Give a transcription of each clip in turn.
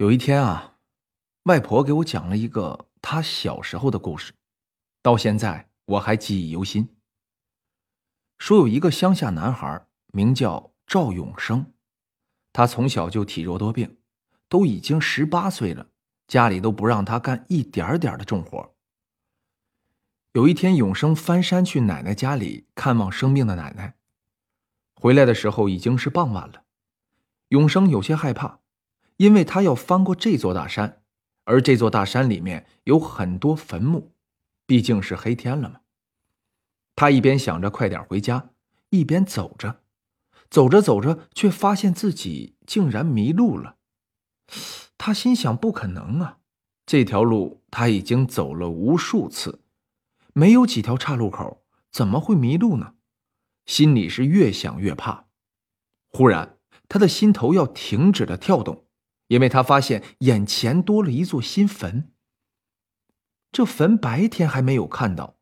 有一天啊，外婆给我讲了一个她小时候的故事，到现在我还记忆犹新。说有一个乡下男孩，名叫赵永生，他从小就体弱多病，都已经十八岁了，家里都不让他干一点点的重活。有一天，永生翻山去奶奶家里看望生病的奶奶，回来的时候已经是傍晚了，永生有些害怕。因为他要翻过这座大山，而这座大山里面有很多坟墓，毕竟是黑天了嘛。他一边想着快点回家，一边走着，走着走着，却发现自己竟然迷路了。他心想：不可能啊，这条路他已经走了无数次，没有几条岔路口，怎么会迷路呢？心里是越想越怕。忽然，他的心头要停止了跳动。因为他发现眼前多了一座新坟。这坟白天还没有看到，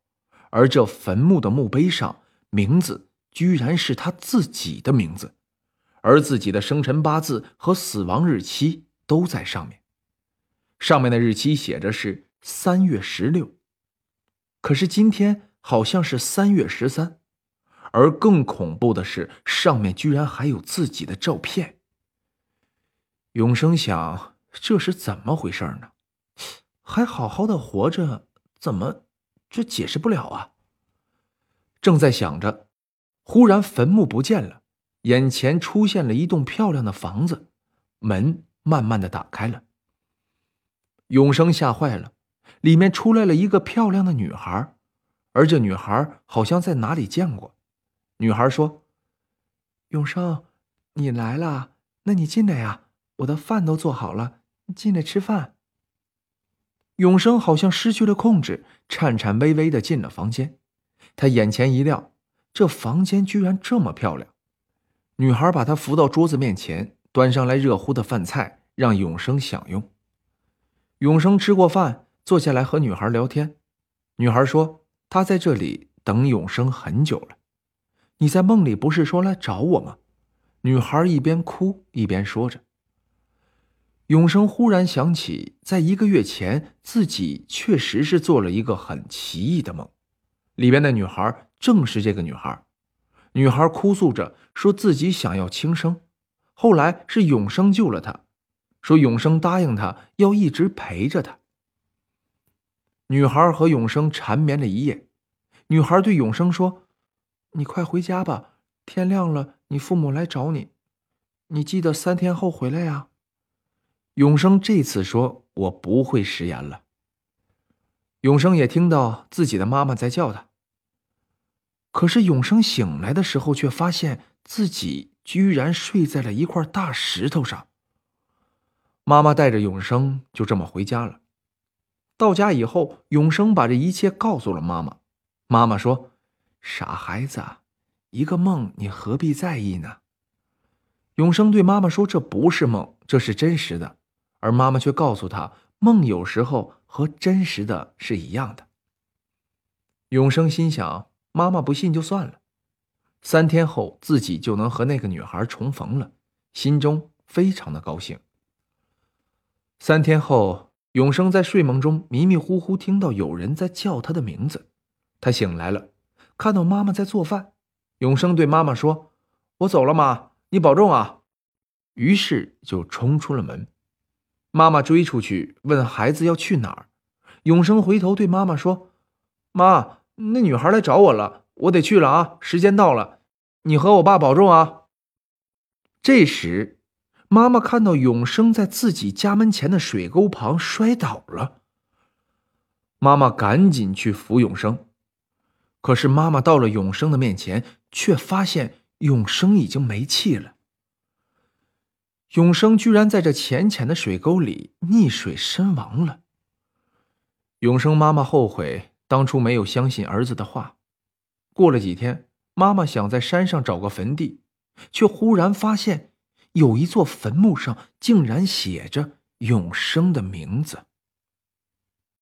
而这坟墓的墓碑上名字居然是他自己的名字，而自己的生辰八字和死亡日期都在上面。上面的日期写着是三月十六，可是今天好像是三月十三，而更恐怖的是，上面居然还有自己的照片。永生想：这是怎么回事呢？还好好的活着，怎么这解释不了啊？正在想着，忽然坟墓不见了，眼前出现了一栋漂亮的房子，门慢慢的打开了。永生吓坏了，里面出来了一个漂亮的女孩，而这女孩好像在哪里见过。女孩说：“永生，你来了，那你进来呀。”我的饭都做好了，进来吃饭。永生好像失去了控制，颤颤巍巍的进了房间。他眼前一亮，这房间居然这么漂亮。女孩把他扶到桌子面前，端上来热乎的饭菜，让永生享用。永生吃过饭，坐下来和女孩聊天。女孩说：“她在这里等永生很久了。你在梦里不是说来找我吗？”女孩一边哭一边说着。永生忽然想起，在一个月前，自己确实是做了一个很奇异的梦，里边的女孩正是这个女孩。女孩哭诉着说自己想要轻生，后来是永生救了她，说永生答应她要一直陪着她。女孩和永生缠绵了一夜，女孩对永生说：“你快回家吧，天亮了，你父母来找你，你记得三天后回来呀。”永生这次说：“我不会食言了。”永生也听到自己的妈妈在叫他。可是永生醒来的时候，却发现自己居然睡在了一块大石头上。妈妈带着永生就这么回家了。到家以后，永生把这一切告诉了妈妈。妈妈说：“傻孩子，一个梦，你何必在意呢？”永生对妈妈说：“这不是梦，这是真实的。”而妈妈却告诉他，梦有时候和真实的是一样的。永生心想，妈妈不信就算了。三天后，自己就能和那个女孩重逢了，心中非常的高兴。三天后，永生在睡梦中迷迷糊糊听到有人在叫他的名字，他醒来了，看到妈妈在做饭。永生对妈妈说：“我走了，妈，你保重啊。”于是就冲出了门。妈妈追出去问孩子要去哪儿，永生回头对妈妈说：“妈，那女孩来找我了，我得去了啊，时间到了，你和我爸保重啊。”这时，妈妈看到永生在自己家门前的水沟旁摔倒了，妈妈赶紧去扶永生，可是妈妈到了永生的面前，却发现永生已经没气了。永生居然在这浅浅的水沟里溺水身亡了。永生妈妈后悔当初没有相信儿子的话。过了几天，妈妈想在山上找个坟地，却忽然发现有一座坟墓上竟然写着永生的名字。